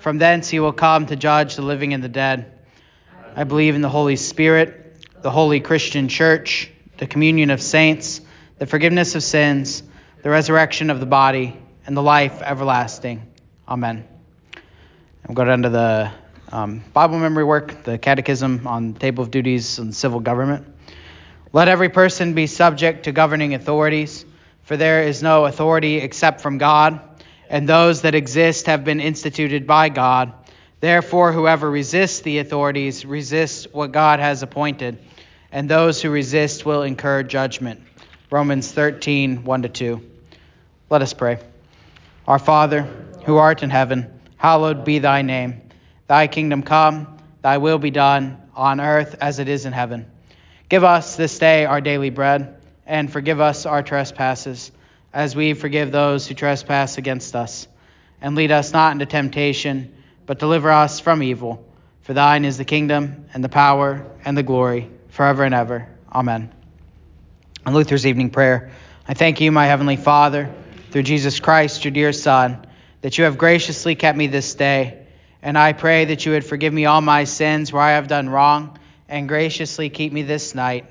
From thence he will come to judge the living and the dead. I believe in the Holy Spirit, the holy Christian church, the communion of saints, the forgiveness of sins, the resurrection of the body, and the life everlasting. Amen. I'm going to the um, Bible memory work, the Catechism on the Table of Duties and Civil Government. Let every person be subject to governing authorities, for there is no authority except from God and those that exist have been instituted by God. Therefore, whoever resists the authorities resists what God has appointed, and those who resist will incur judgment. Romans 13, 1 2. Let us pray. Our Father, who art in heaven, hallowed be thy name. Thy kingdom come, thy will be done, on earth as it is in heaven. Give us this day our daily bread, and forgive us our trespasses as we forgive those who trespass against us. And lead us not into temptation, but deliver us from evil. For thine is the kingdom, and the power, and the glory, forever and ever. Amen. On Luther's evening prayer, I thank you, my heavenly Father, through Jesus Christ, your dear Son, that you have graciously kept me this day. And I pray that you would forgive me all my sins where I have done wrong, and graciously keep me this night.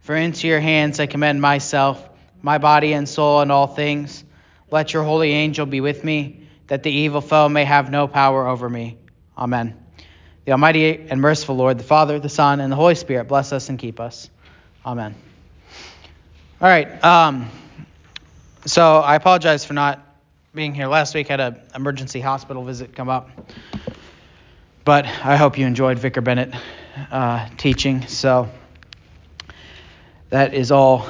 For into your hands I commend myself my body and soul and all things. Let your holy angel be with me, that the evil foe may have no power over me. Amen. The Almighty and merciful Lord, the Father, the Son, and the Holy Spirit bless us and keep us. Amen. All right. Um, so I apologize for not being here last week. I had an emergency hospital visit come up. But I hope you enjoyed Vicar Bennett uh, teaching. So that is all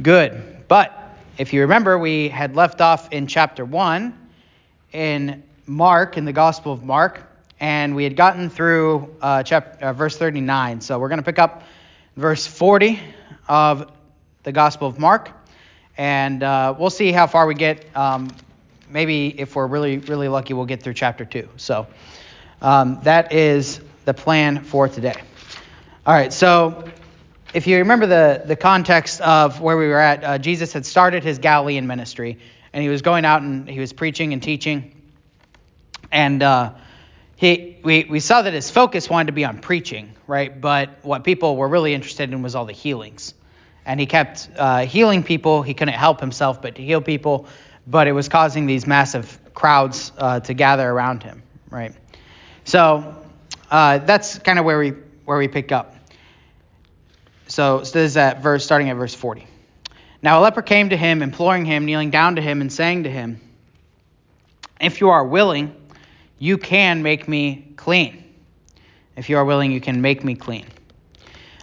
good. But if you remember, we had left off in chapter 1 in Mark, in the Gospel of Mark, and we had gotten through uh, chapter, uh, verse 39. So we're going to pick up verse 40 of the Gospel of Mark, and uh, we'll see how far we get. Um, maybe if we're really, really lucky, we'll get through chapter 2. So um, that is the plan for today. All right, so if you remember the, the context of where we were at, uh, Jesus had started his Galilean ministry, and he was going out and he was preaching and teaching. And uh, he, we, we saw that his focus wanted to be on preaching, right? But what people were really interested in was all the healings. And he kept uh, healing people. He couldn't help himself but to heal people, but it was causing these massive crowds uh, to gather around him, right? So uh, that's kind of where we where we pick up. So, so this is at verse starting at verse 40. Now a leper came to him, imploring him, kneeling down to him, and saying to him, If you are willing, you can make me clean. If you are willing, you can make me clean.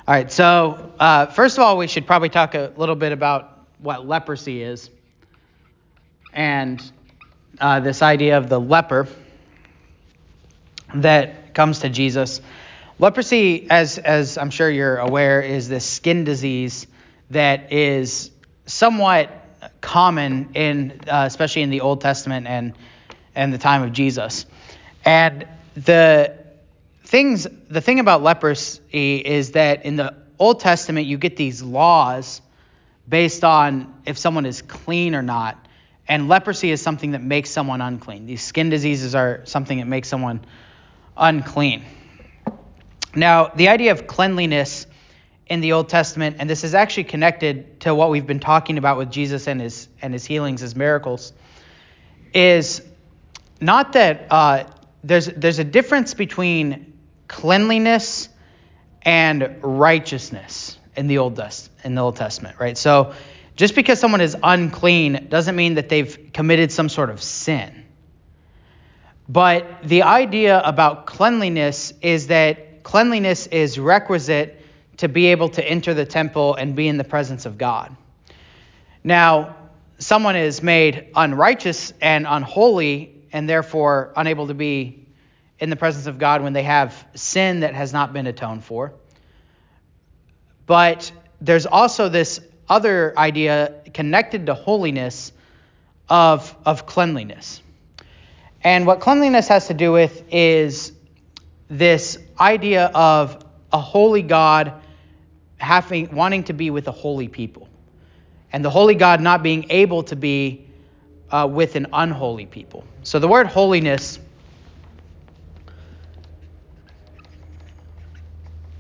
All right, so uh, first of all, we should probably talk a little bit about what leprosy is and uh, this idea of the leper that comes to Jesus. Leprosy, as, as I'm sure you're aware, is this skin disease that is somewhat common in, uh, especially in the Old Testament and, and the time of Jesus. And the things, the thing about leprosy is that in the Old Testament, you get these laws based on if someone is clean or not. And leprosy is something that makes someone unclean. These skin diseases are something that makes someone unclean. Now, the idea of cleanliness in the Old Testament, and this is actually connected to what we've been talking about with Jesus and his and his healings, his miracles, is not that uh, there's there's a difference between cleanliness and righteousness in the Old in the Old Testament, right? So just because someone is unclean doesn't mean that they've committed some sort of sin. But the idea about cleanliness is that cleanliness is requisite to be able to enter the temple and be in the presence of God. Now, someone is made unrighteous and unholy and therefore unable to be in the presence of God when they have sin that has not been atoned for. But there's also this other idea connected to holiness of, of cleanliness. And what cleanliness has to do with is this idea of a holy God having wanting to be with a holy people, and the holy God not being able to be uh, with an unholy people. So the word holiness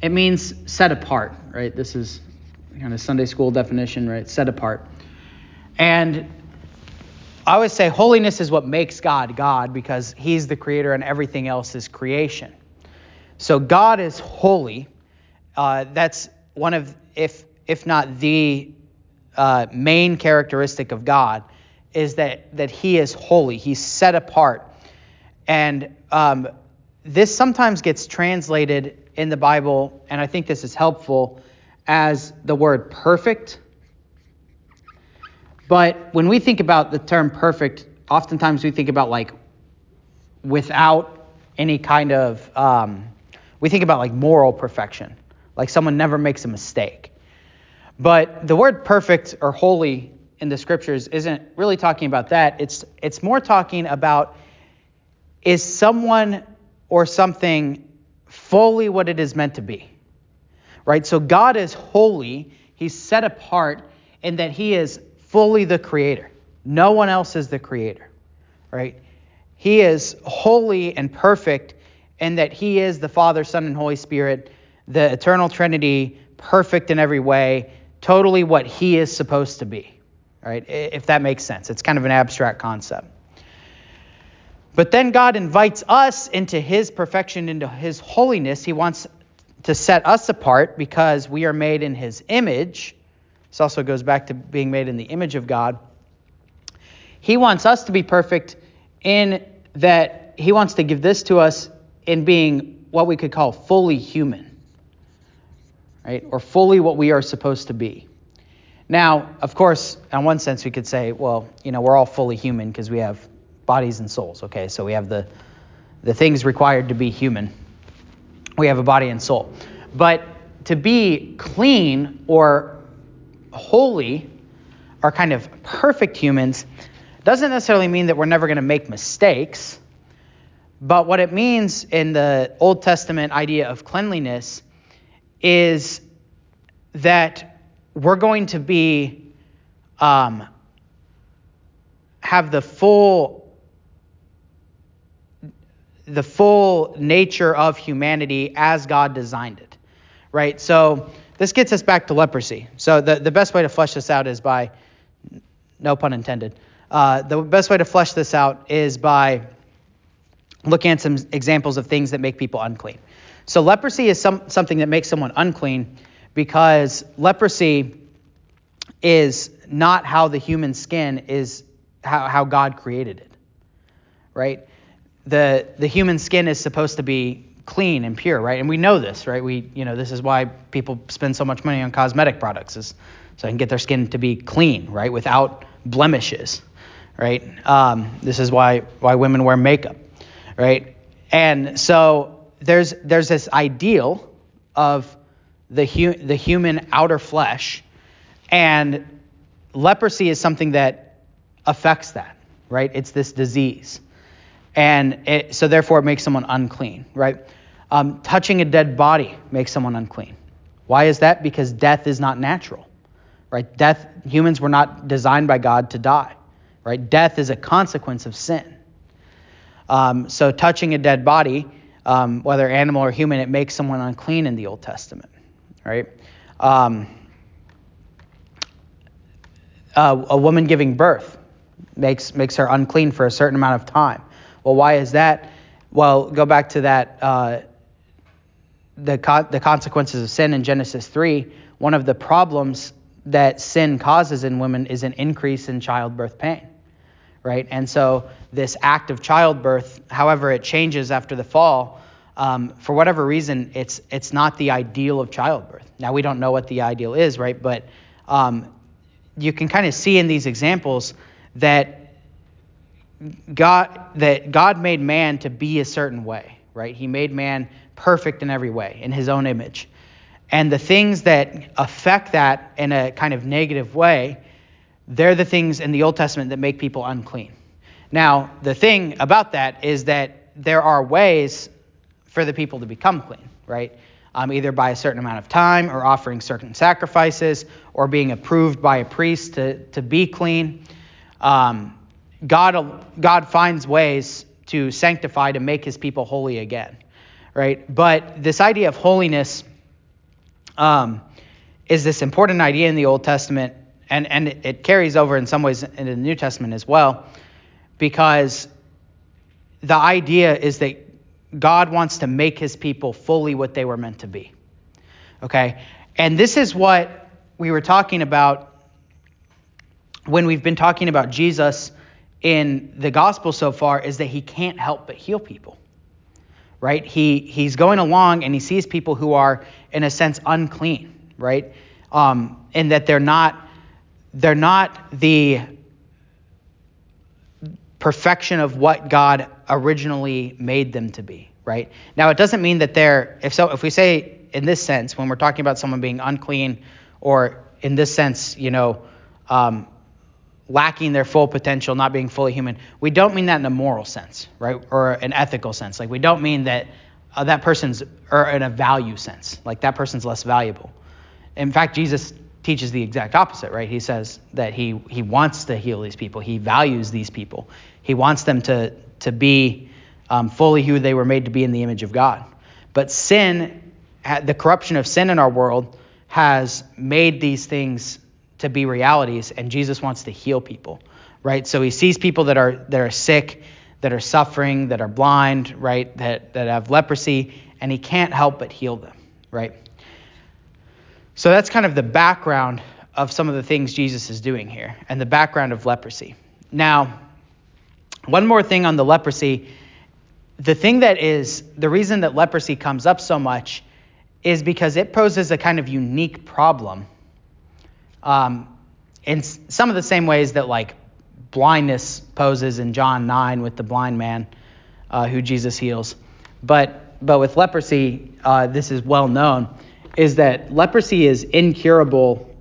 it means set apart, right? This is kind of Sunday school definition, right? Set apart. And I always say holiness is what makes God God because he's the creator and everything else is creation. So God is holy. Uh, that's one of, if if not the uh, main characteristic of God, is that that He is holy. He's set apart, and um, this sometimes gets translated in the Bible, and I think this is helpful as the word perfect. But when we think about the term perfect, oftentimes we think about like without any kind of um, we think about like moral perfection, like someone never makes a mistake. But the word perfect or holy in the scriptures isn't really talking about that. It's it's more talking about is someone or something fully what it is meant to be. Right? So God is holy, he's set apart in that he is fully the creator. No one else is the creator. Right? He is holy and perfect and that He is the Father, Son, and Holy Spirit, the eternal Trinity, perfect in every way, totally what He is supposed to be. Right? If that makes sense. It's kind of an abstract concept. But then God invites us into His perfection, into His holiness. He wants to set us apart because we are made in His image. This also goes back to being made in the image of God. He wants us to be perfect in that He wants to give this to us in being what we could call fully human, right? Or fully what we are supposed to be. Now, of course, in one sense, we could say, well, you know, we're all fully human because we have bodies and souls. Okay, so we have the the things required to be human. We have a body and soul, but to be clean or holy, or kind of perfect humans, doesn't necessarily mean that we're never going to make mistakes. But what it means in the Old Testament idea of cleanliness is that we're going to be um, have the full the full nature of humanity as God designed it, right? So this gets us back to leprosy. So the, the best way to flesh this out is by, no pun intended, uh, the best way to flesh this out is by looking at some examples of things that make people unclean. So leprosy is some, something that makes someone unclean because leprosy is not how the human skin is how, how God created it. Right? The the human skin is supposed to be clean and pure, right? And we know this, right? We you know, this is why people spend so much money on cosmetic products is so they can get their skin to be clean, right? Without blemishes. Right? Um, this is why why women wear makeup right? And so there's there's this ideal of the hu- the human outer flesh, and leprosy is something that affects that, right? It's this disease, and it, so therefore it makes someone unclean, right? Um, touching a dead body makes someone unclean. Why is that? Because death is not natural, right? Death humans were not designed by God to die, right? Death is a consequence of sin. Um, so touching a dead body, um, whether animal or human, it makes someone unclean in the Old Testament, right? Um, uh, a woman giving birth makes makes her unclean for a certain amount of time. Well, why is that? Well, go back to that uh, the co- the consequences of sin in Genesis three. One of the problems that sin causes in women is an increase in childbirth pain right? And so this act of childbirth, however it changes after the fall, um, for whatever reason, it's it's not the ideal of childbirth. Now we don't know what the ideal is, right? But um, you can kind of see in these examples that God that God made man to be a certain way, right? He made man perfect in every way, in his own image. And the things that affect that in a kind of negative way, they're the things in the Old Testament that make people unclean. Now, the thing about that is that there are ways for the people to become clean, right? Um, either by a certain amount of time or offering certain sacrifices or being approved by a priest to, to be clean. Um, God, God finds ways to sanctify, to make his people holy again, right? But this idea of holiness um, is this important idea in the Old Testament, and, and it carries over in some ways into the New Testament as well, because the idea is that God wants to make his people fully what they were meant to be. Okay? And this is what we were talking about when we've been talking about Jesus in the gospel so far is that he can't help but heal people. Right? He he's going along and he sees people who are in a sense unclean, right? Um, and that they're not they're not the perfection of what God originally made them to be, right? Now it doesn't mean that they're if so if we say in this sense when we're talking about someone being unclean or in this sense, you know, um, lacking their full potential, not being fully human, we don't mean that in a moral sense, right? Or an ethical sense. Like we don't mean that uh, that person's or in a value sense, like that person's less valuable. In fact, Jesus teaches the exact opposite, right? He says that he he wants to heal these people. He values these people. He wants them to to be um, fully who they were made to be in the image of God. But sin, the corruption of sin in our world, has made these things to be realities, and Jesus wants to heal people, right? So he sees people that are that are sick, that are suffering, that are blind, right? That that have leprosy, and he can't help but heal them, right? So that's kind of the background of some of the things Jesus is doing here, and the background of leprosy. Now, one more thing on the leprosy. The thing that is the reason that leprosy comes up so much is because it poses a kind of unique problem um, in some of the same ways that like blindness poses in John 9 with the blind man uh, who Jesus heals. But but with leprosy, uh, this is well known, is that leprosy is incurable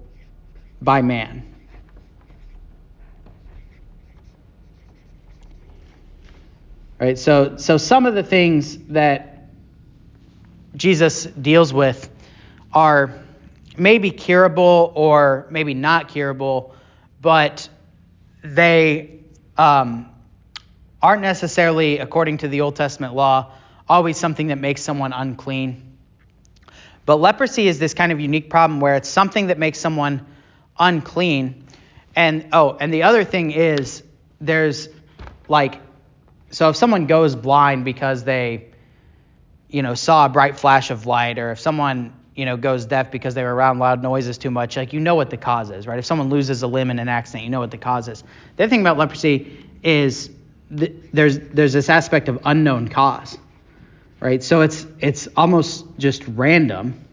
by man. Right. So so some of the things that Jesus deals with are maybe curable or maybe not curable, but they um, aren't necessarily, according to the Old Testament law, always something that makes someone unclean. But leprosy is this kind of unique problem where it's something that makes someone unclean. And oh, and the other thing is there's like so if someone goes blind because they you know saw a bright flash of light or if someone you know, goes deaf because they were around loud noises too much, like you know what the cause is, right? If someone loses a limb in an accident, you know what the cause is. The other thing about leprosy is th- there's there's this aspect of unknown cause, right? So it's it's almost just random,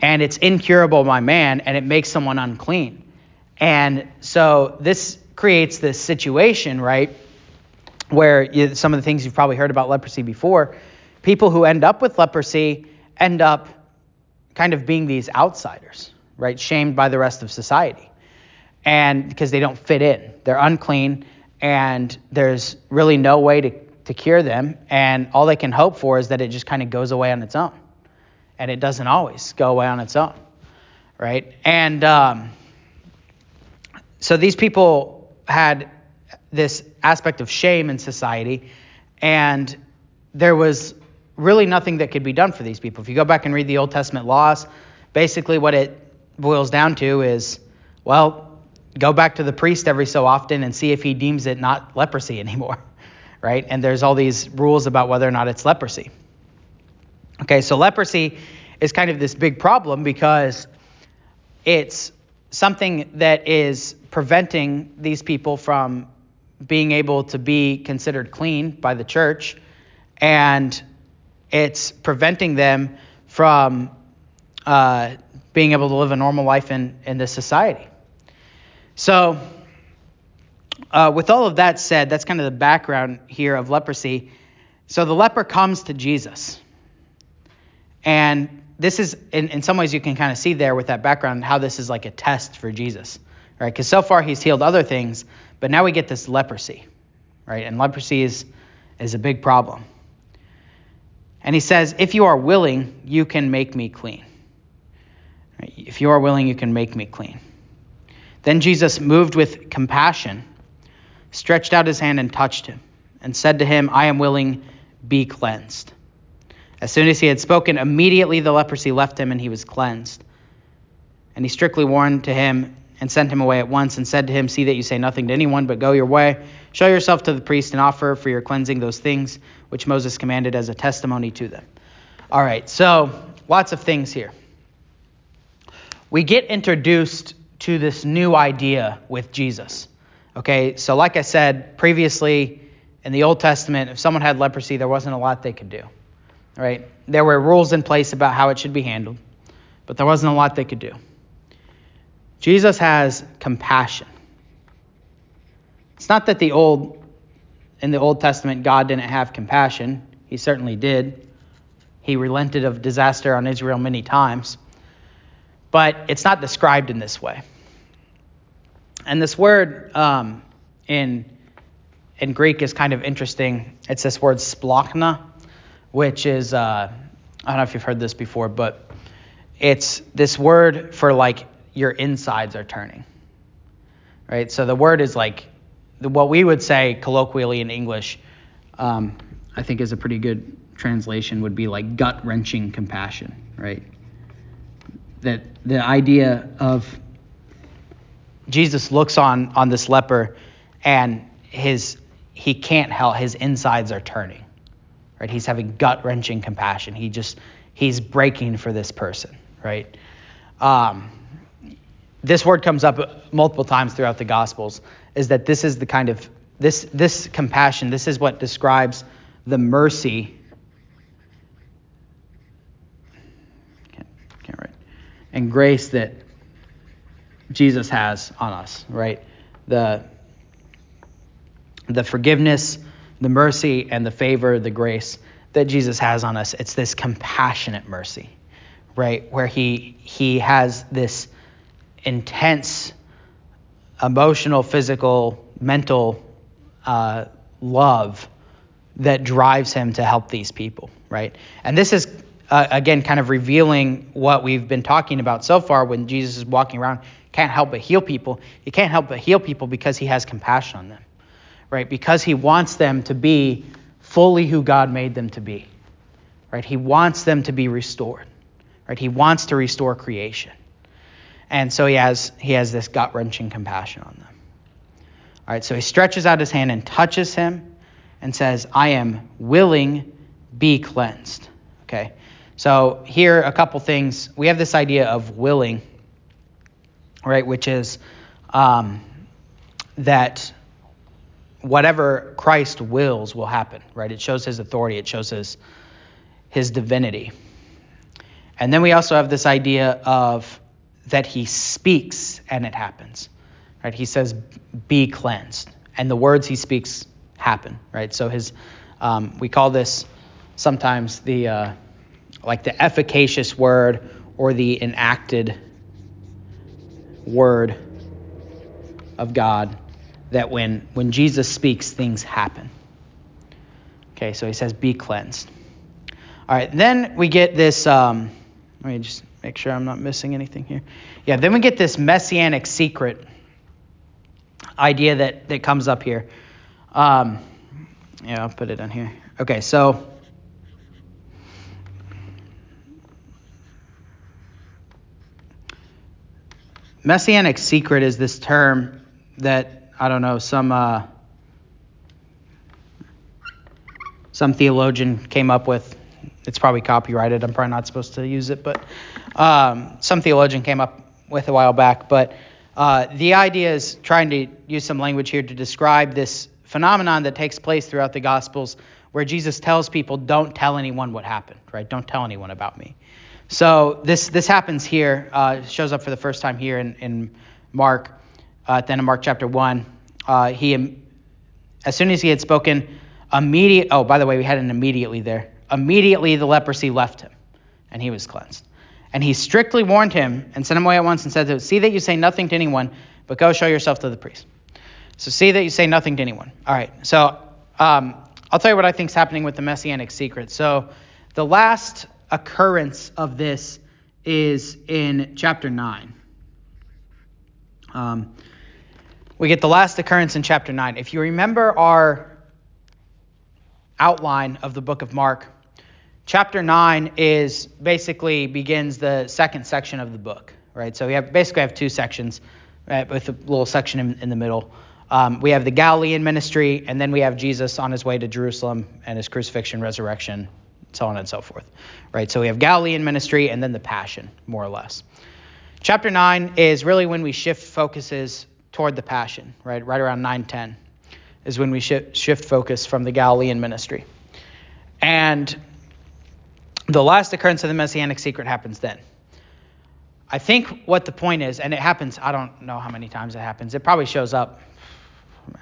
and it's incurable by man, and it makes someone unclean. And so this creates this situation, right, where you, some of the things you've probably heard about leprosy before, people who end up with leprosy end up kind of being these outsiders, right? Shamed by the rest of society. And because they don't fit in, they're unclean, and there's really no way to, to cure them. And all they can hope for is that it just kind of goes away on its own. And it doesn't always go away on its own, right? And um, so these people had this aspect of shame in society, and there was really nothing that could be done for these people. If you go back and read the Old Testament laws, basically what it boils down to is, well, go back to the priest every so often and see if he deems it not leprosy anymore, right? And there's all these rules about whether or not it's leprosy. Okay, so leprosy is kind of this big problem because it's something that is preventing these people from being able to be considered clean by the church and it's preventing them from uh, being able to live a normal life in, in this society. So, uh, with all of that said, that's kind of the background here of leprosy. So the leper comes to Jesus. And this is, in, in some ways, you can kind of see there with that background how this is like a test for Jesus, right? Because so far he's healed other things, but now we get this leprosy, right? And leprosy is, is a big problem. And he says, If you are willing, you can make me clean. Right? If you are willing, you can make me clean. Then Jesus, moved with compassion, stretched out his hand and touched him, and said to him, I am willing, be cleansed. As soon as he had spoken, immediately the leprosy left him and he was cleansed. And he strictly warned to him and sent him away at once and said to him, See that you say nothing to anyone, but go your way. Show yourself to the priest and offer for your cleansing those things which Moses commanded as a testimony to them. All right, so lots of things here. We get introduced to this new idea with Jesus. Okay, so like I said previously in the Old Testament, if someone had leprosy, there wasn't a lot they could do right? There were rules in place about how it should be handled, but there wasn't a lot they could do. Jesus has compassion. It's not that the old in the Old Testament God didn't have compassion. He certainly did. He relented of disaster on Israel many times. But it's not described in this way. And this word um, in in Greek is kind of interesting. It's this word splanchna which is uh, I don't know if you've heard this before, but it's this word for like your insides are turning, right? So the word is like what we would say colloquially in English. Um, I think is a pretty good translation would be like gut wrenching compassion, right? That the idea of Jesus looks on on this leper and his he can't help his insides are turning right? He's having gut wrenching compassion. He just he's breaking for this person, right? Um, this word comes up multiple times throughout the Gospels. Is that this is the kind of this this compassion? This is what describes the mercy. Can't, can't write. And grace that Jesus has on us, right? The the forgiveness the mercy and the favor, the grace that Jesus has on us. It's this compassionate mercy, right? Where he he has this intense emotional, physical, mental uh, love that drives him to help these people, right? And this is uh, again kind of revealing what we've been talking about so far when Jesus is walking around can't help but heal people. He can't help but heal people because he has compassion on them right? Because he wants them to be fully who God made them to be, right? He wants them to be restored, right? He wants to restore creation. And so he has, he has this gut wrenching compassion on them. All right, so he stretches out his hand and touches him and says, I am willing, be cleansed. Okay, so here a couple things. We have this idea of willing, right, which is um, that whatever Christ wills will happen, right? It shows his authority, it shows his, his divinity. And then we also have this idea of that he speaks and it happens, right? He says, be cleansed. And the words he speaks happen, right? So his, um, we call this sometimes the, uh, like the efficacious word or the enacted word of God that when, when Jesus speaks, things happen. Okay, so he says, be cleansed. All right, then we get this. Um, let me just make sure I'm not missing anything here. Yeah, then we get this messianic secret idea that, that comes up here. Um, yeah, I'll put it on here. Okay, so. Messianic secret is this term that I don't know, some uh, some theologian came up with. It's probably copyrighted. I'm probably not supposed to use it, but um, some theologian came up with a while back. But uh, the idea is trying to use some language here to describe this phenomenon that takes place throughout the Gospels, where Jesus tells people, "Don't tell anyone what happened. Right? Don't tell anyone about me." So this this happens here. Uh, shows up for the first time here in, in Mark uh, at the end of Mark chapter 1. Uh, he, as soon as he had spoken, Immediate. Oh, by the way, we had an immediately there. Immediately the leprosy left him, and he was cleansed. And he strictly warned him and sent him away at once and said, to, "See that you say nothing to anyone, but go show yourself to the priest." So see that you say nothing to anyone. All right. So um, I'll tell you what I think is happening with the messianic secret. So the last occurrence of this is in chapter nine. Um, we get the last occurrence in chapter 9. If you remember our outline of the book of Mark, chapter 9 is basically begins the second section of the book, right? So we have basically have two sections right, with a little section in, in the middle. Um, we have the Galilean ministry, and then we have Jesus on his way to Jerusalem and his crucifixion, resurrection, so on and so forth, right? So we have Galilean ministry and then the passion, more or less. Chapter 9 is really when we shift focuses toward the passion, right? Right around 910 is when we shift, focus from the Galilean ministry. And the last occurrence of the messianic secret happens then. I think what the point is, and it happens, I don't know how many times it happens. It probably shows up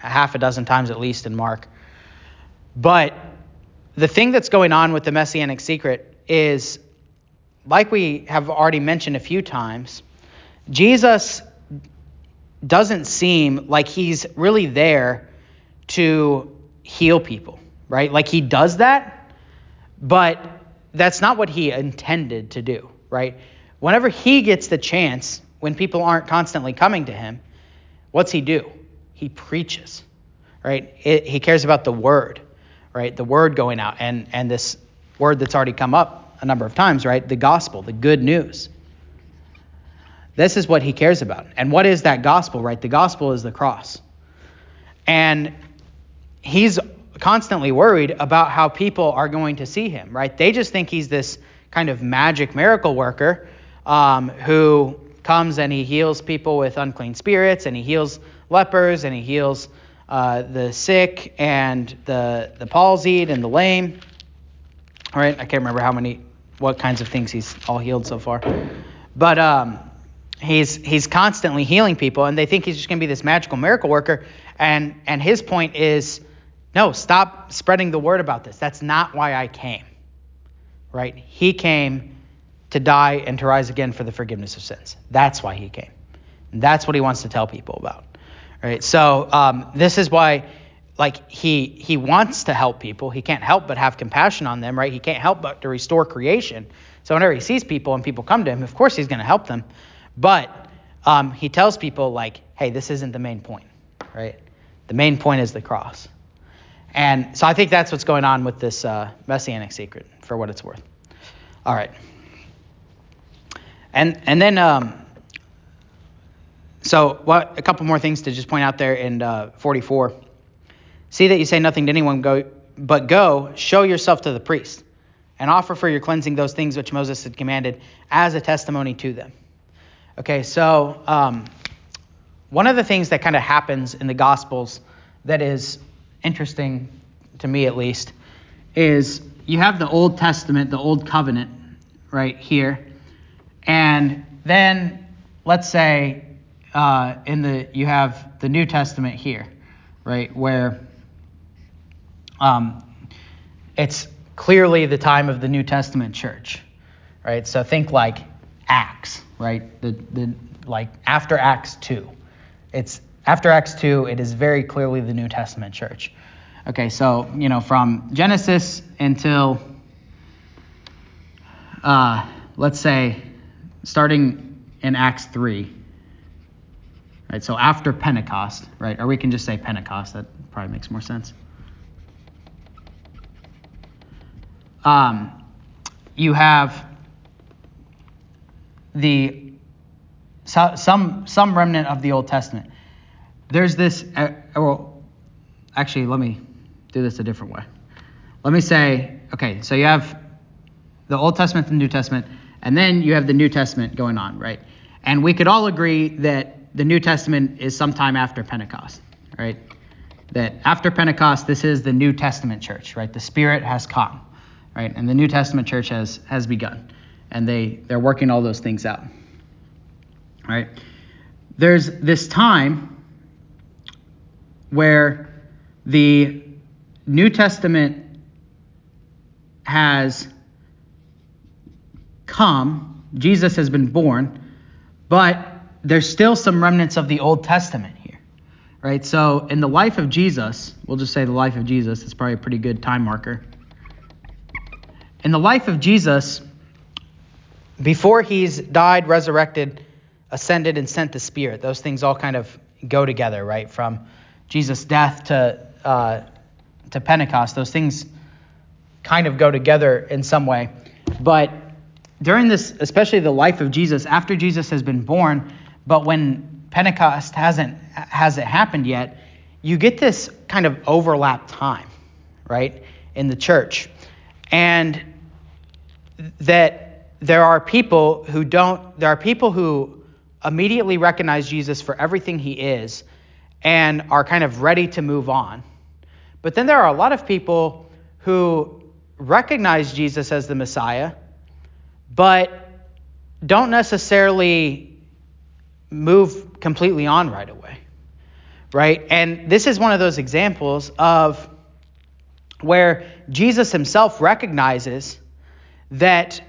a half a dozen times at least in Mark. But the thing that's going on with the messianic secret is, like we have already mentioned a few times, Jesus doesn't seem like he's really there to heal people, right? Like he does that, but that's not what he intended to do, right? Whenever he gets the chance, when people aren't constantly coming to him, what's he do? He preaches, right? It, he cares about the word, right? The word going out and and this word that's already come up a number of times, right? The gospel, the good news. This is what he cares about. And what is that gospel, right? The gospel is the cross. And he's constantly worried about how people are going to see him, right? They just think he's this kind of magic miracle worker um, who comes and he heals people with unclean spirits and he heals lepers and he heals uh, the sick and the, the palsied and the lame. All right, I can't remember how many, what kinds of things he's all healed so far. But um, he's he's constantly healing people and they think he's just going to be this magical miracle worker and and his point is no stop spreading the word about this. That's not why i came right? He came to die and to rise again for the forgiveness of sins. That's why he came. And that's what he wants to tell people about right so um, this is why like he he wants to help people he can't help but have compassion on them right he can't help but to restore creation so whenever he sees people and people come to him of course he's going to help them but um, he tells people, like, hey, this isn't the main point, right? The main point is the cross. And so I think that's what's going on with this uh, messianic secret, for what it's worth. All right. And and then um, so what? A couple more things to just point out there in uh, 44. See that you say nothing to anyone, go, but go show yourself to the priest, and offer for your cleansing those things which Moses had commanded as a testimony to them. Okay, so um, one of the things that kind of happens in the Gospels that is interesting to me at least is you have the Old Testament, the Old Covenant, right here, and then let's say uh, in the you have the New Testament here, right, where um, it's clearly the time of the New Testament church, right? So think like Acts, right? The the like after Acts 2. It's after Acts 2, it is very clearly the New Testament church. Okay, so, you know, from Genesis until uh, let's say starting in Acts 3. Right? So after Pentecost, right? Or we can just say Pentecost, that probably makes more sense. Um, you have the some some remnant of the Old Testament. There's this. Uh, well, actually, let me do this a different way. Let me say, okay, so you have the Old Testament and the New Testament, and then you have the New Testament going on, right? And we could all agree that the New Testament is sometime after Pentecost, right? That after Pentecost, this is the New Testament church, right? The Spirit has come, right? And the New Testament church has has begun and they, they're working all those things out. right? There's this time where the New Testament has come, Jesus has been born, but there's still some remnants of the Old Testament here. Right? So in the life of Jesus, we'll just say the life of Jesus, it's probably a pretty good time marker. In the life of Jesus, before he's died, resurrected, ascended, and sent the Spirit, those things all kind of go together, right? From Jesus' death to uh, to Pentecost, those things kind of go together in some way. But during this, especially the life of Jesus, after Jesus has been born, but when Pentecost hasn't hasn't happened yet, you get this kind of overlap time, right, in the church, and that there are people who don't. There are people who immediately recognize Jesus for everything he is, and are kind of ready to move on. But then there are a lot of people who recognize Jesus as the Messiah, but don't necessarily move completely on right away. Right? And this is one of those examples of where Jesus himself recognizes that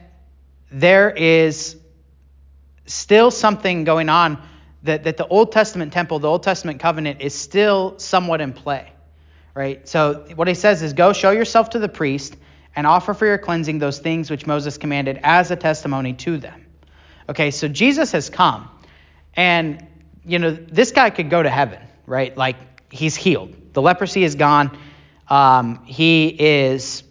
there is still something going on, that, that the Old Testament temple, the Old Testament covenant, is still somewhat in play. Right? So what he says is go show yourself to the priest and offer for your cleansing those things which Moses commanded as a testimony to them. Okay, so Jesus has come. And, you know, this guy could go to heaven, right? Like, he's healed. The leprosy is gone. Um, he is,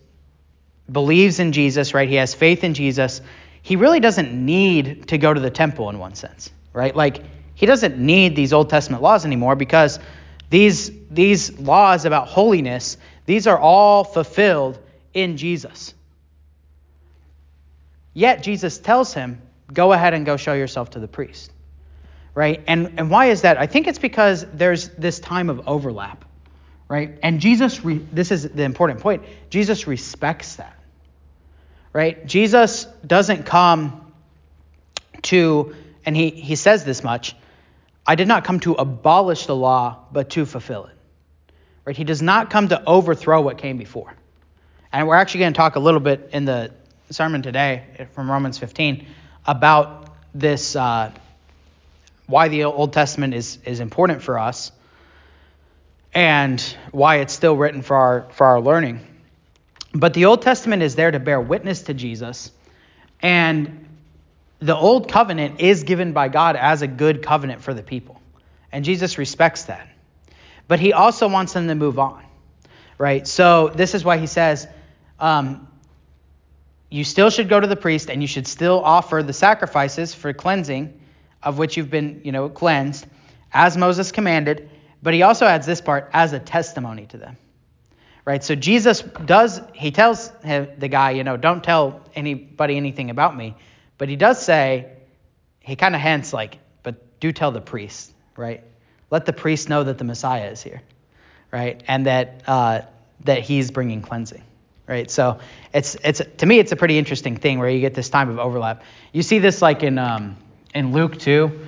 believes in Jesus, right? He has faith in Jesus. He really doesn't need to go to the temple in one sense, right? Like, he doesn't need these Old Testament laws anymore because these, these laws about holiness, these are all fulfilled in Jesus. Yet Jesus tells him, go ahead and go show yourself to the priest right? And, and why is that? I think it's because there's this time of overlap, right? And Jesus, re, this is the important point, Jesus respects that, right? Jesus doesn't come to, and he, he says this much, I did not come to abolish the law, but to fulfill it, right? He does not come to overthrow what came before. And we're actually going to talk a little bit in the sermon today from Romans 15 about this. Uh, why the Old Testament is, is important for us and why it's still written for our, for our learning. But the Old Testament is there to bear witness to Jesus, and the Old Covenant is given by God as a good covenant for the people. And Jesus respects that. But he also wants them to move on, right? So this is why he says, um, you still should go to the priest and you should still offer the sacrifices for cleansing of which you've been, you know, cleansed, as Moses commanded. But he also adds this part as a testimony to them. Right? So Jesus does, he tells the guy, you know, don't tell anybody anything about me. But he does say, he kind of hints like, but do tell the priest, right? Let the priest know that the Messiah is here, right? And that uh, that he's bringing cleansing, right? So it's it's to me it's a pretty interesting thing where you get this time of overlap. You see this like in um, in Luke 2,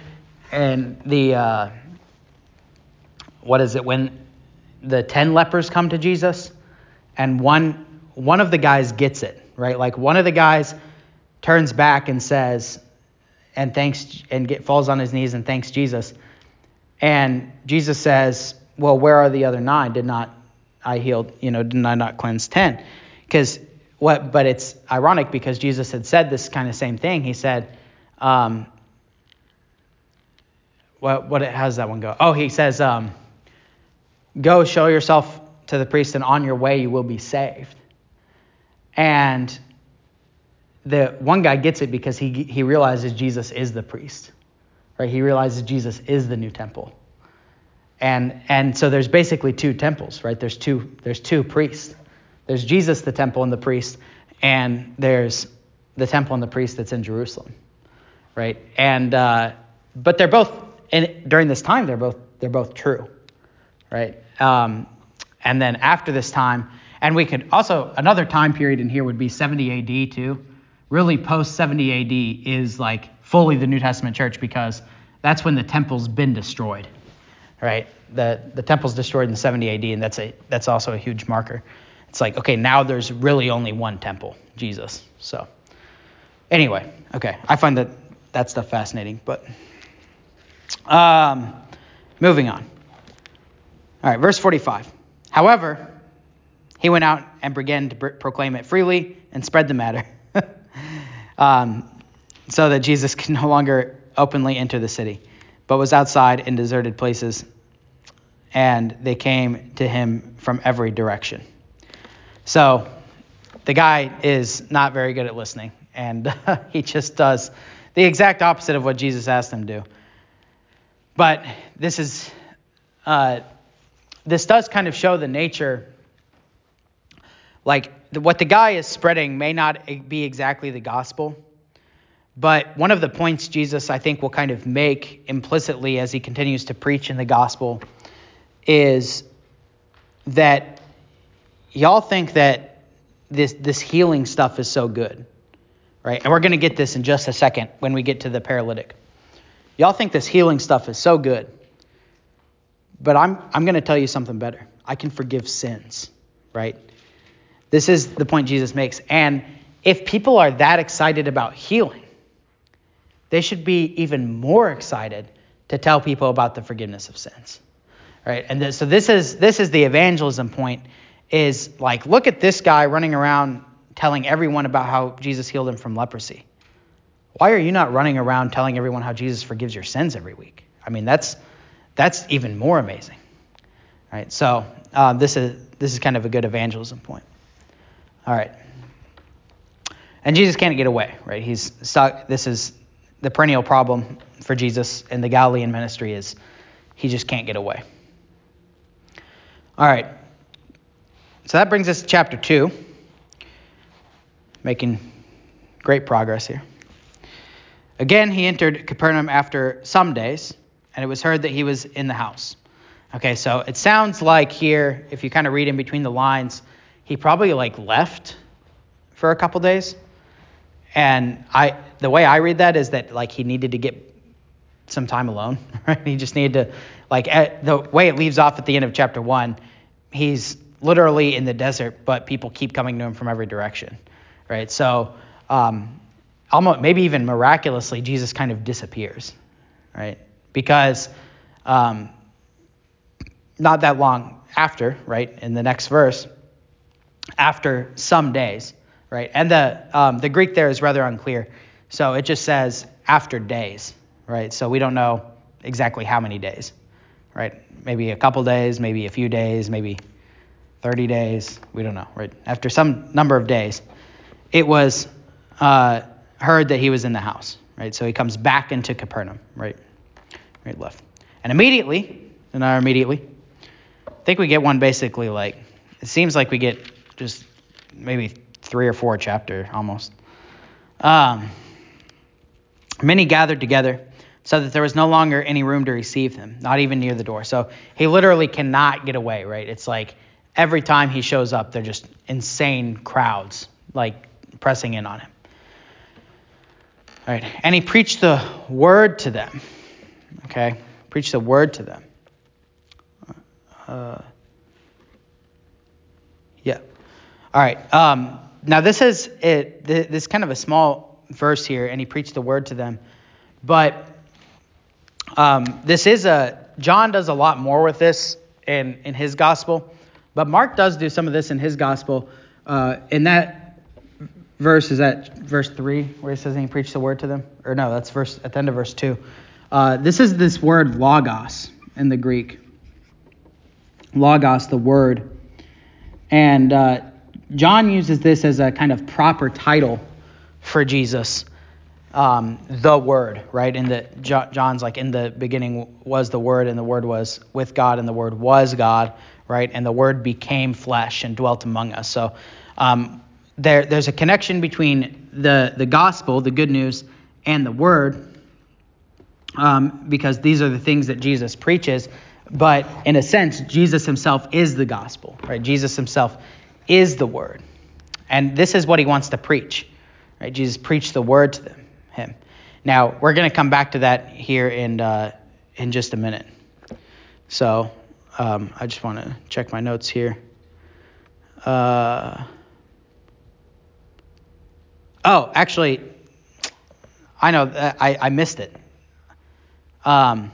and the uh, what is it when the ten lepers come to Jesus, and one one of the guys gets it right, like one of the guys turns back and says, and thanks and get falls on his knees and thanks Jesus, and Jesus says, well, where are the other nine? Did not I heal? You know, did I not cleanse ten? Because what? But it's ironic because Jesus had said this kind of same thing. He said. Um, what what how does that one go? Oh, he says, um, "Go show yourself to the priest, and on your way you will be saved." And the one guy gets it because he he realizes Jesus is the priest, right? He realizes Jesus is the new temple, and and so there's basically two temples, right? There's two there's two priests. There's Jesus, the temple, and the priest, and there's the temple and the priest that's in Jerusalem, right? And uh, but they're both and during this time they're both they're both true, right? Um, and then after this time, and we could also another time period in here would be 70 AD too. Really, post 70 AD is like fully the New Testament church because that's when the temple's been destroyed. right? The the temple's destroyed in 70 AD, and that's a that's also a huge marker. It's like okay, now there's really only one temple, Jesus. So anyway, okay, I find that that stuff fascinating, but um, moving on. All right, verse 45. However, he went out and began to proclaim it freely and spread the matter, um, so that Jesus could no longer openly enter the city, but was outside in deserted places, and they came to him from every direction. So the guy is not very good at listening, and he just does the exact opposite of what Jesus asked him to do. But this is uh, this does kind of show the nature. Like what the guy is spreading may not be exactly the gospel, but one of the points Jesus, I think, will kind of make implicitly as he continues to preach in the gospel is that y'all think that this this healing stuff is so good, right? And we're going to get this in just a second when we get to the paralytic. Y'all think this healing stuff is so good. But I'm, I'm going to tell you something better. I can forgive sins, right? This is the point Jesus makes. And if people are that excited about healing, they should be even more excited to tell people about the forgiveness of sins. Right? And so this is this is the evangelism point is like look at this guy running around telling everyone about how Jesus healed him from leprosy. Why are you not running around telling everyone how Jesus forgives your sins every week? I mean, that's that's even more amazing. Right? So uh, this is this is kind of a good evangelism point. All right. And Jesus can't get away, right? He's stuck. This is the perennial problem for Jesus in the Galilean ministry is he just can't get away. All right. So that brings us to chapter 2. Making great progress here. Again, he entered Capernaum after some days, and it was heard that he was in the house. Okay, so it sounds like here, if you kind of read in between the lines, he probably like left for a couple days. And I, the way I read that is that like he needed to get some time alone, right? He just needed to, like, the way it leaves off at the end of chapter one, he's literally in the desert, but people keep coming to him from every direction, right? So, um, almost maybe even miraculously, Jesus kind of disappears, right? Because um, not that long after, right, in the next verse, after some days, right? And the um, the Greek there is rather unclear, so it just says after days, right? So we don't know exactly how many days, right? Maybe a couple days, maybe a few days, maybe 30 days, we don't know, right? After some number of days, it was. Uh, heard that he was in the house, right? So he comes back into Capernaum, right? Right left. And immediately, and our immediately, I think we get one basically like, it seems like we get just maybe three or four chapter almost. Um, many gathered together so that there was no longer any room to receive him, not even near the door. So he literally cannot get away, right? It's like every time he shows up, they're just insane crowds like pressing in on him. All right. And he preached the word to them. Okay. Preached the word to them. Uh, yeah. All right. Um, now this is it. This is kind of a small verse here, and he preached the word to them. But um, this is a John does a lot more with this in in his gospel, but Mark does do some of this in his gospel. Uh, in that verse is that verse 3 where he says he preached the word to them? Or no that's verse at the end of verse 2 uh, this is this word logos in the greek. Logos the word. And uh, john uses this as a kind of proper title for jesus um, the word right? In the john's like in the beginning was the word and the word was with god and the word was god right? And the word became flesh and dwelt among us. So um, there, there's a connection between the, the gospel, the good news, and the word, um, because these are the things that Jesus preaches. But in a sense, Jesus himself is the gospel, right? Jesus himself is the word. And this is what he wants to preach, right? Jesus preached the word to them, him. Now, we're going to come back to that here in, uh, in just a minute. So um, I just want to check my notes here. Uh, oh, actually, I know I, I missed it. Um,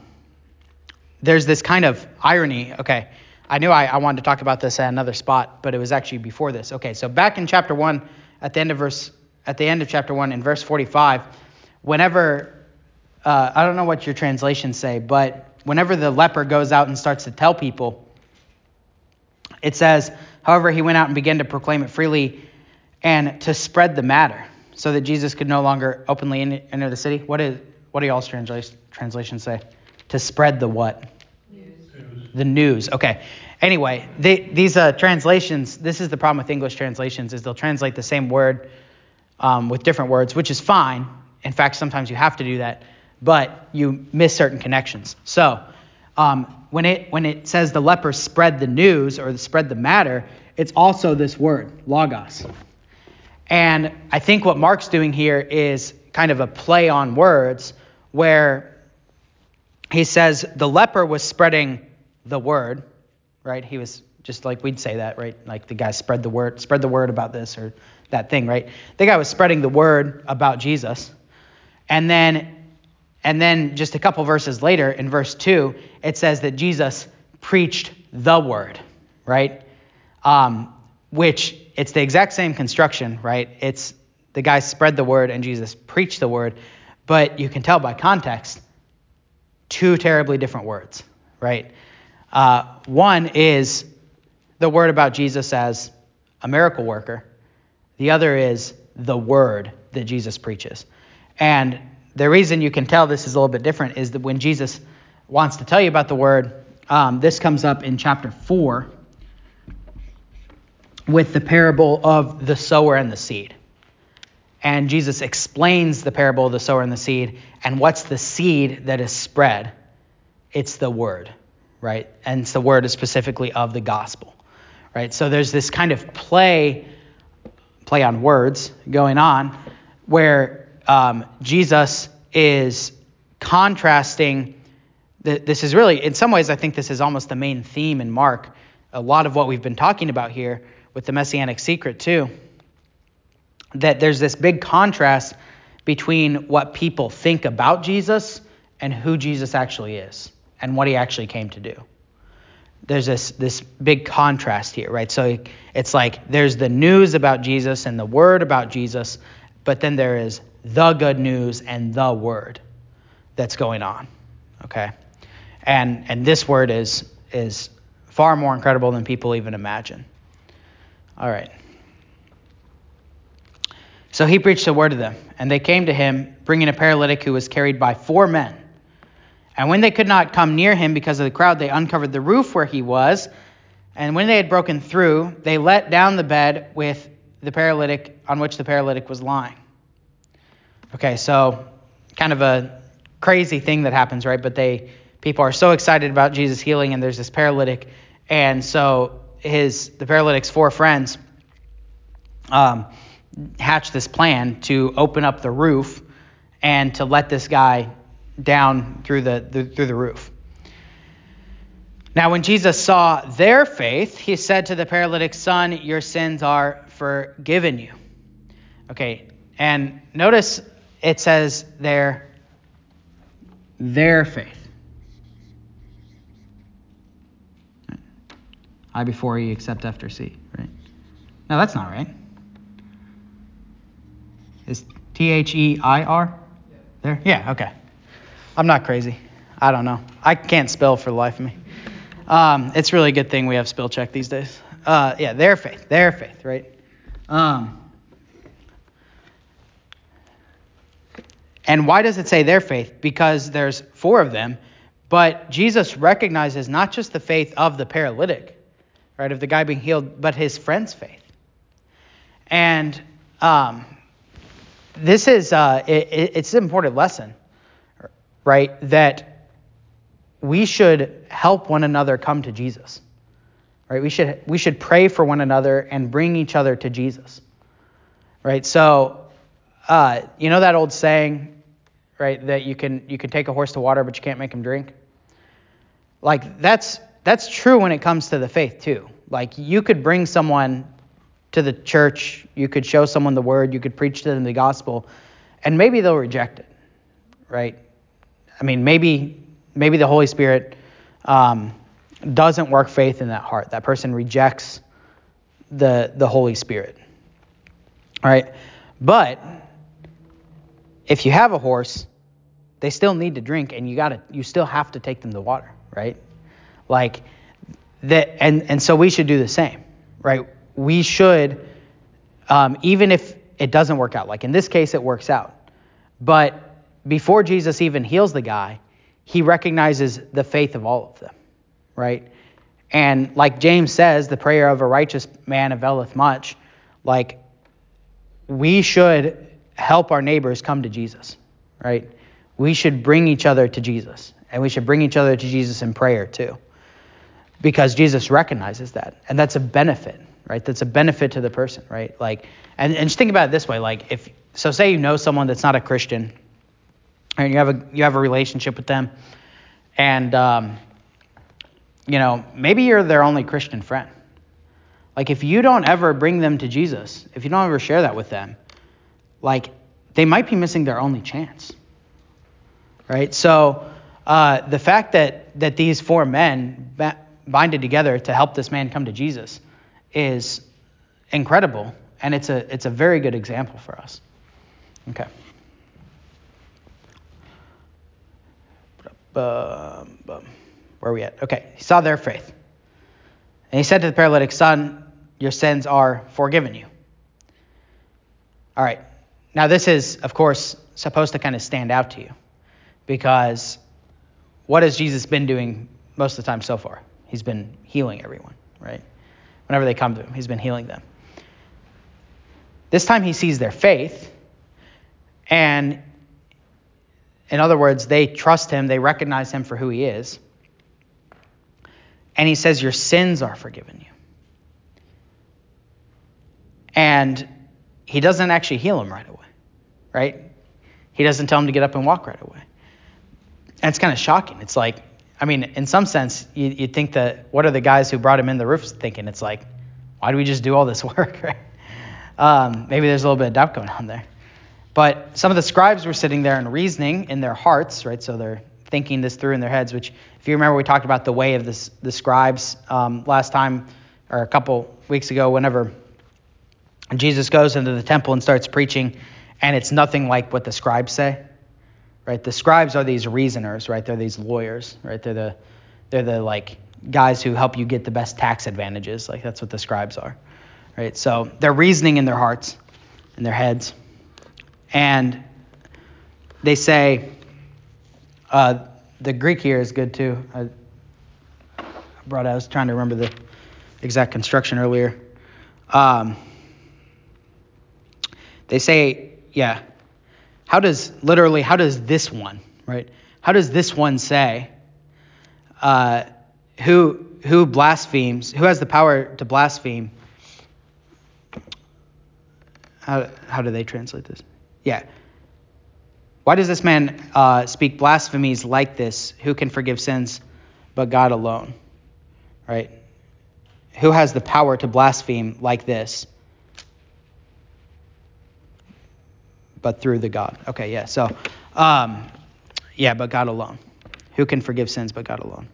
there's this kind of irony. Okay, I knew I, I wanted to talk about this at another spot, but it was actually before this. Okay, so back in chapter one, at the end of verse, at the end of chapter one, in verse 45, whenever uh, I don't know what your translations say, but whenever the leper goes out and starts to tell people, it says, however, he went out and began to proclaim it freely and to spread the matter so that Jesus could no longer openly enter the city. What is what do y'all's translations say? To spread the what? News. The news. Okay. Anyway, they, these uh, translations. This is the problem with English translations is they'll translate the same word um, with different words, which is fine. In fact, sometimes you have to do that but you miss certain connections. So um, when it when it says the lepers spread the news or spread the matter, it's also this word logos. And I think what Mark's doing here is kind of a play on words where he says the leper was spreading the word, right? He was just like we'd say that, right? Like the guy spread the word, spread the word about this or that thing, right? The guy was spreading the word about Jesus. And then and then just a couple verses later, in verse 2, it says that Jesus preached the word, right? Um, which it's the exact same construction, right? It's the guy spread the word and Jesus preached the word, but you can tell by context, two terribly different words, right? Uh, one is the word about Jesus as a miracle worker, the other is the word that Jesus preaches. And the reason you can tell this is a little bit different is that when Jesus wants to tell you about the word, um, this comes up in chapter 4 with the parable of the sower and the seed. And Jesus explains the parable of the sower and the seed. And what's the seed that is spread? It's the word, right? And the word is specifically of the gospel, right? So there's this kind of play, play on words going on where um, Jesus is contrasting. The, this is really, in some ways, I think this is almost the main theme in Mark. A lot of what we've been talking about here with the messianic secret, too. That there's this big contrast between what people think about Jesus and who Jesus actually is and what he actually came to do. There's this this big contrast here, right? So it's like there's the news about Jesus and the word about Jesus, but then there is the good news and the word that's going on. Okay? And and this word is is far more incredible than people even imagine. All right. So he preached the word to them, and they came to him, bringing a paralytic who was carried by four men. And when they could not come near him because of the crowd, they uncovered the roof where he was. And when they had broken through, they let down the bed with the paralytic on which the paralytic was lying. Okay, so kind of a crazy thing that happens, right? But they people are so excited about Jesus healing, and there's this paralytic, and so his the paralytic's four friends um, hatch this plan to open up the roof and to let this guy down through the, the through the roof. Now, when Jesus saw their faith, he said to the paralytic, Son, your sins are forgiven you. Okay, and notice it says there, their faith. I before E except after C, right? No, that's not right. Is T H E I R there? Yeah, okay. I'm not crazy. I don't know. I can't spell for the life of me. Um, it's really a good thing we have spell check these days. Uh, yeah, their faith, their faith, right? Um, And why does it say their faith? Because there's four of them, but Jesus recognizes not just the faith of the paralytic, right, of the guy being healed, but his friend's faith. And um, this is uh, it, it's an important lesson, right? That we should help one another come to Jesus, right? We should we should pray for one another and bring each other to Jesus, right? So, uh, you know that old saying, right? That you can you can take a horse to water, but you can't make him drink. like that's that's true when it comes to the faith too. Like you could bring someone to the church, you could show someone the word, you could preach to them the gospel, and maybe they'll reject it, right? I mean, maybe maybe the Holy Spirit um, doesn't work faith in that heart. That person rejects the the Holy Spirit, all right? But if you have a horse, they still need to drink, and you gotta you still have to take them to water, right? Like that, and and so we should do the same, right? We should, um, even if it doesn't work out. Like in this case, it works out, but before Jesus even heals the guy, he recognizes the faith of all of them, right? And like James says, the prayer of a righteous man availeth much. Like we should help our neighbors come to Jesus, right? We should bring each other to Jesus, and we should bring each other to Jesus in prayer too, because Jesus recognizes that, and that's a benefit, right? That's a benefit to the person, right? Like, and, and just think about it this way, like if so, say you know someone that's not a Christian, and you have a you have a relationship with them, and um, you know maybe you're their only Christian friend. Like if you don't ever bring them to Jesus, if you don't ever share that with them, like they might be missing their only chance. Right? So uh, the fact that that these four men binded together to help this man come to Jesus is incredible, and it's a it's a very good example for us. Okay. Where are we at? Okay. He saw their faith. And he said to the paralytic, Son, your sins are forgiven you. All right. Now, this is, of course, supposed to kind of stand out to you because what has Jesus been doing most of the time so far? He's been healing everyone, right? Whenever they come to him, he's been healing them. This time he sees their faith, and in other words, they trust him, they recognize him for who he is. And he says, Your sins are forgiven you. And he doesn't actually heal him right away, right? He doesn't tell him to get up and walk right away. And it's kind of shocking. It's like, I mean, in some sense, you, would think that what are the guys who brought him in the roof thinking? It's like, why do we just do all this work, right? Um, maybe there's a little bit of doubt going on there. But some of the scribes were sitting there and reasoning in their hearts, right? So they're thinking this through in their heads, which, if you remember, we talked about the way of this, the scribes um, last time or a couple weeks ago, whenever Jesus goes into the temple and starts preaching, and it's nothing like what the scribes say, right? The scribes are these reasoners, right? They're these lawyers, right? They're the, they're the like guys who help you get the best tax advantages. Like that's what the scribes are, right? So they're reasoning in their hearts, in their heads. And they say, uh, the Greek here is good too. I brought, I was trying to remember the exact construction earlier. Um, they say, yeah, how does, literally, how does this one, right? How does this one say, uh, who, who blasphemes, who has the power to blaspheme? How, how do they translate this? Yeah. Why does this man uh, speak blasphemies like this? Who can forgive sins but God alone? Right? Who has the power to blaspheme like this? But through the God. Okay, yeah. So, um, yeah, but God alone. Who can forgive sins but God alone?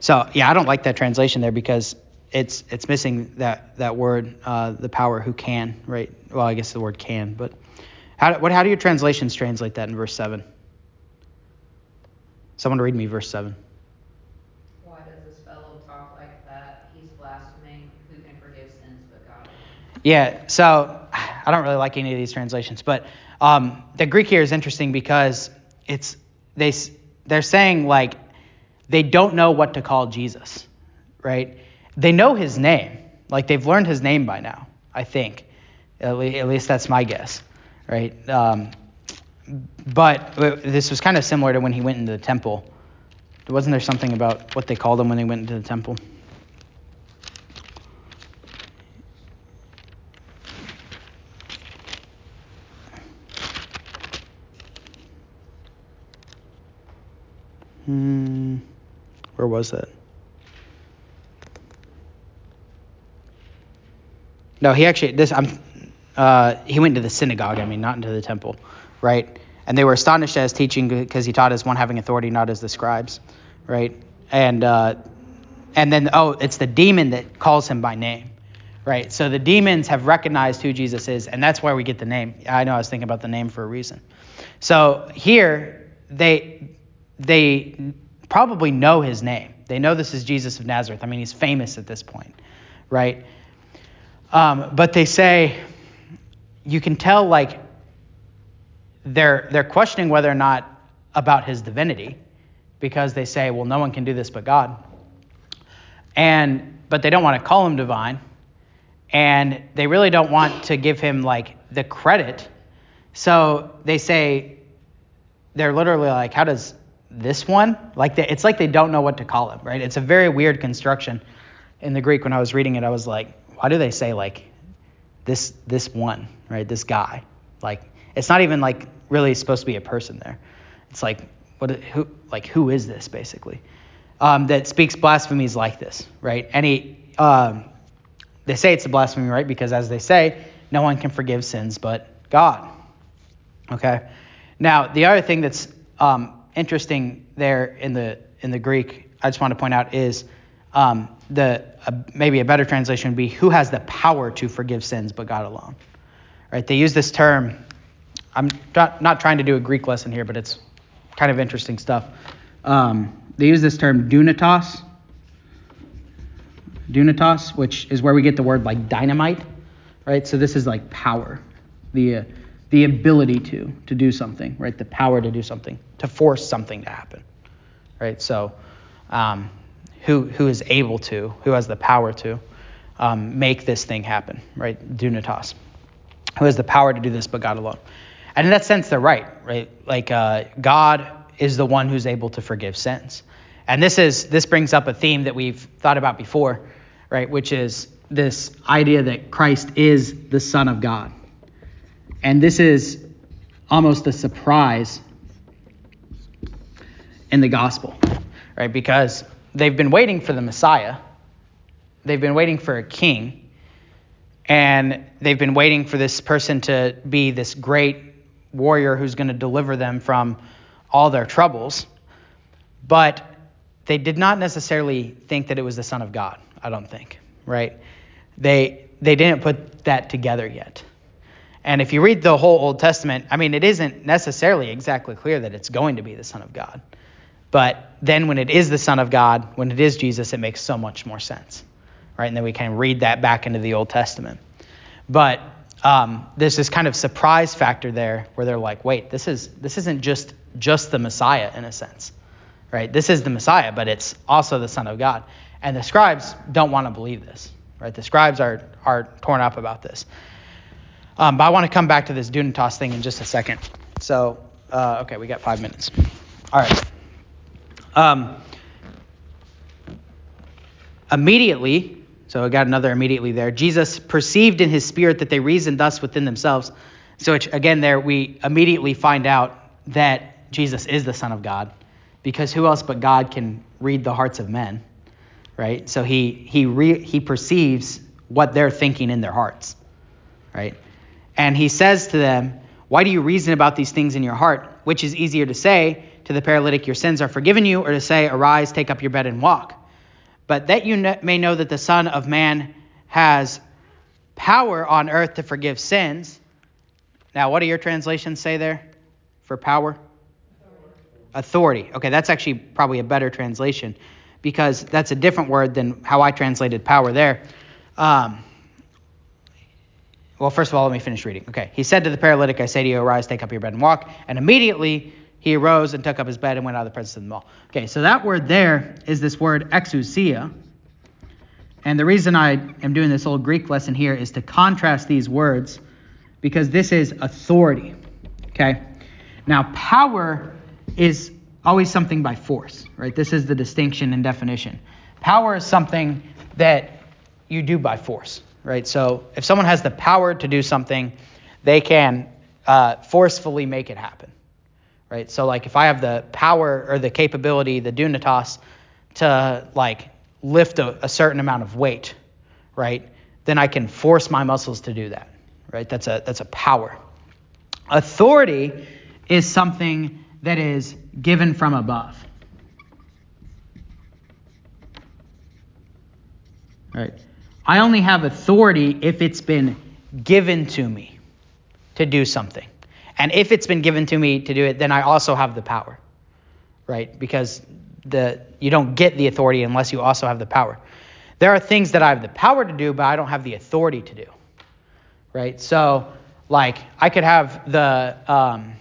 So, yeah, I don't like that translation there because it's it's missing that that word, uh, the power who can, right? Well, I guess the word can, but how, what, how do your translations translate that in verse 7? Someone read me verse 7. Why does this fellow talk like that? He's blaspheming. Who can forgive sins but God? Yeah, so I don't really like any of these translations, but um, the Greek here is interesting because it's they they're saying like they don't know what to call Jesus, right? They know his name, like they've learned his name by now. I think, at least that's my guess right? Um, but this was kind of similar to when he went into the temple. Wasn't there something about what they called him when they went into the temple? Hmm, Where was that? No, he actually this I'm uh, he went to the synagogue. I mean, not into the temple, right? And they were astonished at his teaching because he taught as one having authority, not as the scribes, right? And uh, and then oh, it's the demon that calls him by name, right? So the demons have recognized who Jesus is, and that's why we get the name. I know I was thinking about the name for a reason. So here they they probably know his name. They know this is Jesus of Nazareth. I mean, he's famous at this point, right? Um, but they say, you can tell like they're they're questioning whether or not about his divinity, because they say, well, no one can do this but God. And but they don't want to call him divine, and they really don't want to give him like the credit. So they say they're literally like, how does this one like they, it's like they don't know what to call him, right? It's a very weird construction in the Greek. When I was reading it, I was like, why do they say like this this one, right? This guy. Like it's not even like really supposed to be a person there. It's like what who like who is this basically? Um, that speaks blasphemies like this, right? Any um, they say it's a blasphemy, right? Because as they say, no one can forgive sins but God. Okay. Now the other thing that's um, interesting there in the in the Greek, I just want to point out is um, the uh, maybe a better translation would be who has the power to forgive sins but God alone. Right? They use this term. I'm not, not trying to do a Greek lesson here, but it's kind of interesting stuff. Um, they use this term dunatos. Dunatos, which is where we get the word like dynamite, right? So this is like power, the uh, the ability to to do something, right? The power to do something, to force something to happen, right? So um, who, who is able to, who has the power to um, make this thing happen, right? Dunatos. Who has the power to do this but God alone. And in that sense, they're right, right? Like uh, God is the one who's able to forgive sins. And this is this brings up a theme that we've thought about before, right? Which is this idea that Christ is the Son of God. And this is almost a surprise in the gospel, right? Because they've been waiting for the Messiah, they've been waiting for a king, and they've been waiting for this person to be this great warrior who's going to deliver them from all their troubles. But they did not necessarily think that it was the Son of God, I don't think, right? They, they didn't put that together yet. And if you read the whole Old Testament, I mean, it isn't necessarily exactly clear that it's going to be the Son of God. But then when it is the Son of God, when it is Jesus, it makes so much more sense. Right? And then we can read that back into the Old Testament. But um, there's this kind of surprise factor there where they're like, wait, this is this isn't just just the Messiah in a sense. Right? This is the Messiah, but it's also the Son of God. And the scribes don't want to believe this. Right? The scribes are are torn up about this. Um, but I want to come back to this Dunatos thing in just a second. So, uh, okay, we got five minutes. All right. Um, immediately, so I got another immediately there. Jesus perceived in his spirit that they reasoned thus within themselves. So again, there we immediately find out that Jesus is the Son of God, because who else but God can read the hearts of men, right? So he he re, he perceives what they're thinking in their hearts, right? And he says to them, "Why do you reason about these things in your heart? Which is easier to say?" to the paralytic, Your sins are forgiven you, or to say, Arise, take up your bed and walk. But that you may know that the Son of Man has power on earth to forgive sins. Now, what do your translations say there for power? Authority. Okay, that's actually probably a better translation because that's a different word than how I translated power there. Um, well, first of all, let me finish reading. Okay. He said to the paralytic, I say to you, arise, take up your bed and walk. And immediately he arose and took up his bed and went out of the presence of them all. Okay, so that word there is this word exousia. And the reason I am doing this old Greek lesson here is to contrast these words because this is authority. Okay? Now, power is always something by force, right? This is the distinction and definition. Power is something that you do by force, right? So if someone has the power to do something, they can uh, forcefully make it happen right? So like if I have the power or the capability, the dunatos, to like lift a, a certain amount of weight, right? Then I can force my muscles to do that, right? That's a that's a power. Authority is something that is given from above. Right? I only have authority if it's been given to me to do something. And if it's been given to me to do it, then I also have the power. Right? Because the you don't get the authority unless you also have the power. There are things that I have the power to do, but I don't have the authority to do. Right? So, like, I could have the um,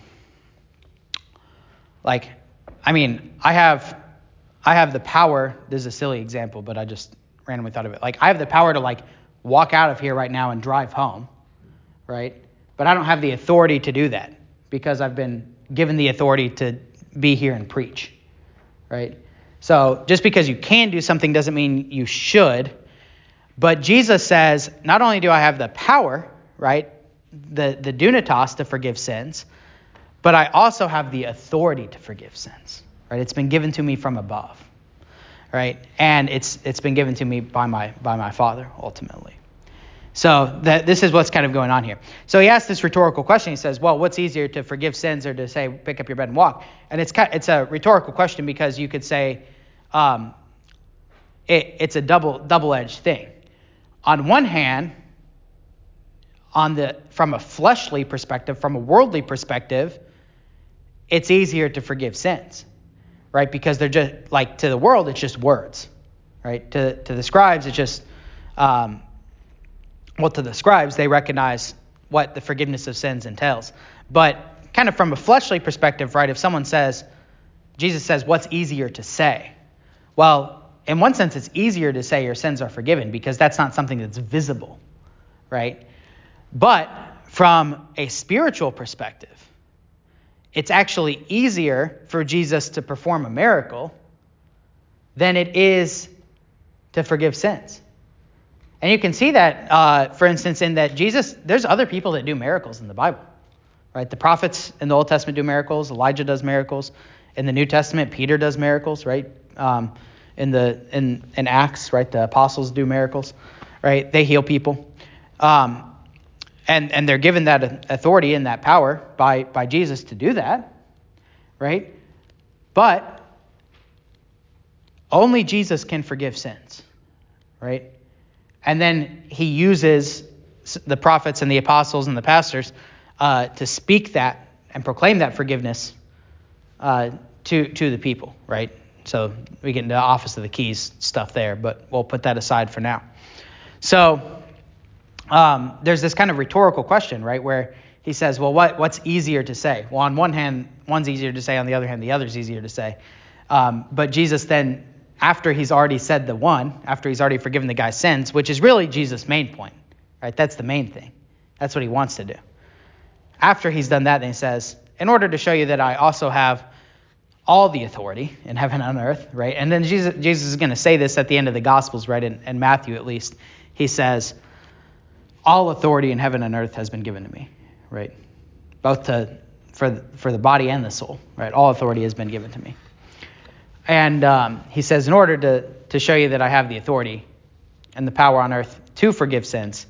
like, I mean, I have I have the power. This is a silly example, but I just randomly thought of it. Like, I have the power to like walk out of here right now and drive home, right? But I don't have the authority to do that because I've been given the authority to be here and preach, right? So just because you can do something doesn't mean you should. But Jesus says, not only do I have the power, right, the, the dunatos to forgive sins, but I also have the authority to forgive sins, right? It's been given to me from above, right? And it's it's been given to me by my by my Father ultimately. So that this is what's kind of going on here. So he asks this rhetorical question. He says, "Well, what's easier to forgive sins or to say pick up your bed and walk?" And it's kind, it's a rhetorical question because you could say um, it, it's a double double-edged thing. On one hand, on the from a fleshly perspective, from a worldly perspective, it's easier to forgive sins, right? Because they're just like to the world, it's just words, right? To to the scribes, it's just um, well, to the scribes, they recognize what the forgiveness of sins entails. But kind of from a fleshly perspective, right, if someone says, Jesus says, what's easier to say? Well, in one sense, it's easier to say your sins are forgiven because that's not something that's visible, right? But from a spiritual perspective, it's actually easier for Jesus to perform a miracle than it is to forgive sins. And you can see that, uh, for instance, in that Jesus, there's other people that do miracles in the Bible, right? The prophets in the Old Testament do miracles. Elijah does miracles. In the New Testament, Peter does miracles, right? Um, in the in, in Acts, right? The apostles do miracles, right? They heal people, um, and and they're given that authority and that power by by Jesus to do that, right? But only Jesus can forgive sins, right? And then he uses the prophets and the apostles and the pastors uh, to speak that and proclaim that forgiveness uh, to to the people, right? So we get into the office of the keys stuff there, but we'll put that aside for now. So um, there's this kind of rhetorical question, right, where he says, well, what what's easier to say? Well, on one hand, one's easier to say. On the other hand, the other's easier to say. Um, but Jesus then after he's already said the one, after he's already forgiven the guy's sins, which is really Jesus' main point, right? That's the main thing. That's what he wants to do. After he's done that, then he says, in order to show you that I also have all the authority in heaven and on earth, right? And then Jesus, Jesus is going to say this at the end of the Gospels, right? In, in Matthew, at least, he says, all authority in heaven and earth has been given to me, right? Both to for the, for the body and the soul, right? All authority has been given to me. And um, he says, in order to, to show you that I have the authority and the power on earth to forgive sins,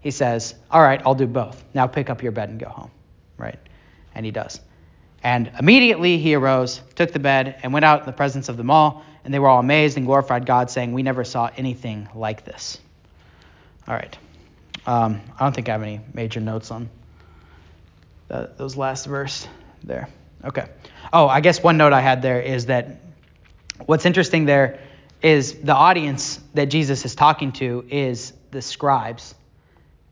he says, all right, I'll do both. Now pick up your bed and go home, right? And he does. And immediately he arose, took the bed, and went out in the presence of them all. And they were all amazed and glorified God, saying, We never saw anything like this. All right. Um, I don't think I have any major notes on those last verse there. Okay. Oh, I guess one note I had there is that what's interesting there is the audience that Jesus is talking to is the scribes.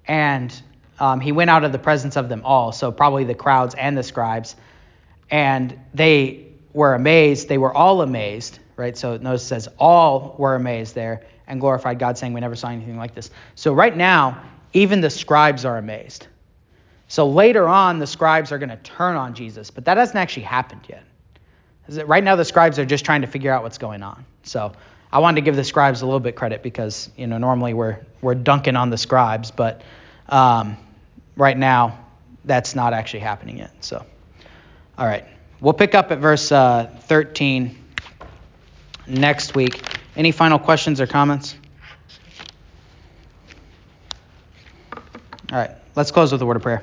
And um, he went out of the presence of them all, so probably the crowds and the scribes. And they were amazed. They were all amazed, right? So notice it says all were amazed there and glorified God, saying, We never saw anything like this. So right now, even the scribes are amazed. So later on, the scribes are going to turn on Jesus, but that hasn't actually happened yet right now the scribes are just trying to figure out what's going on. So I wanted to give the scribes a little bit credit because you know normally we're we're dunking on the scribes, but um, right now that's not actually happening yet. So all right, we'll pick up at verse uh, 13 next week. Any final questions or comments? All right, let's close with a word of prayer.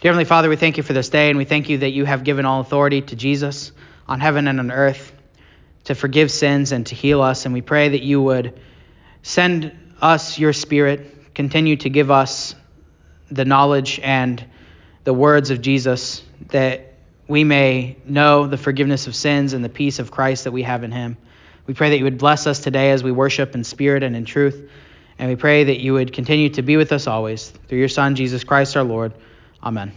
Dear Heavenly Father, we thank you for this day, and we thank you that you have given all authority to Jesus on heaven and on earth to forgive sins and to heal us. And we pray that you would send us your Spirit, continue to give us the knowledge and the words of Jesus that we may know the forgiveness of sins and the peace of Christ that we have in him. We pray that you would bless us today as we worship in spirit and in truth. And we pray that you would continue to be with us always. Through your Son, Jesus Christ our Lord. Amen.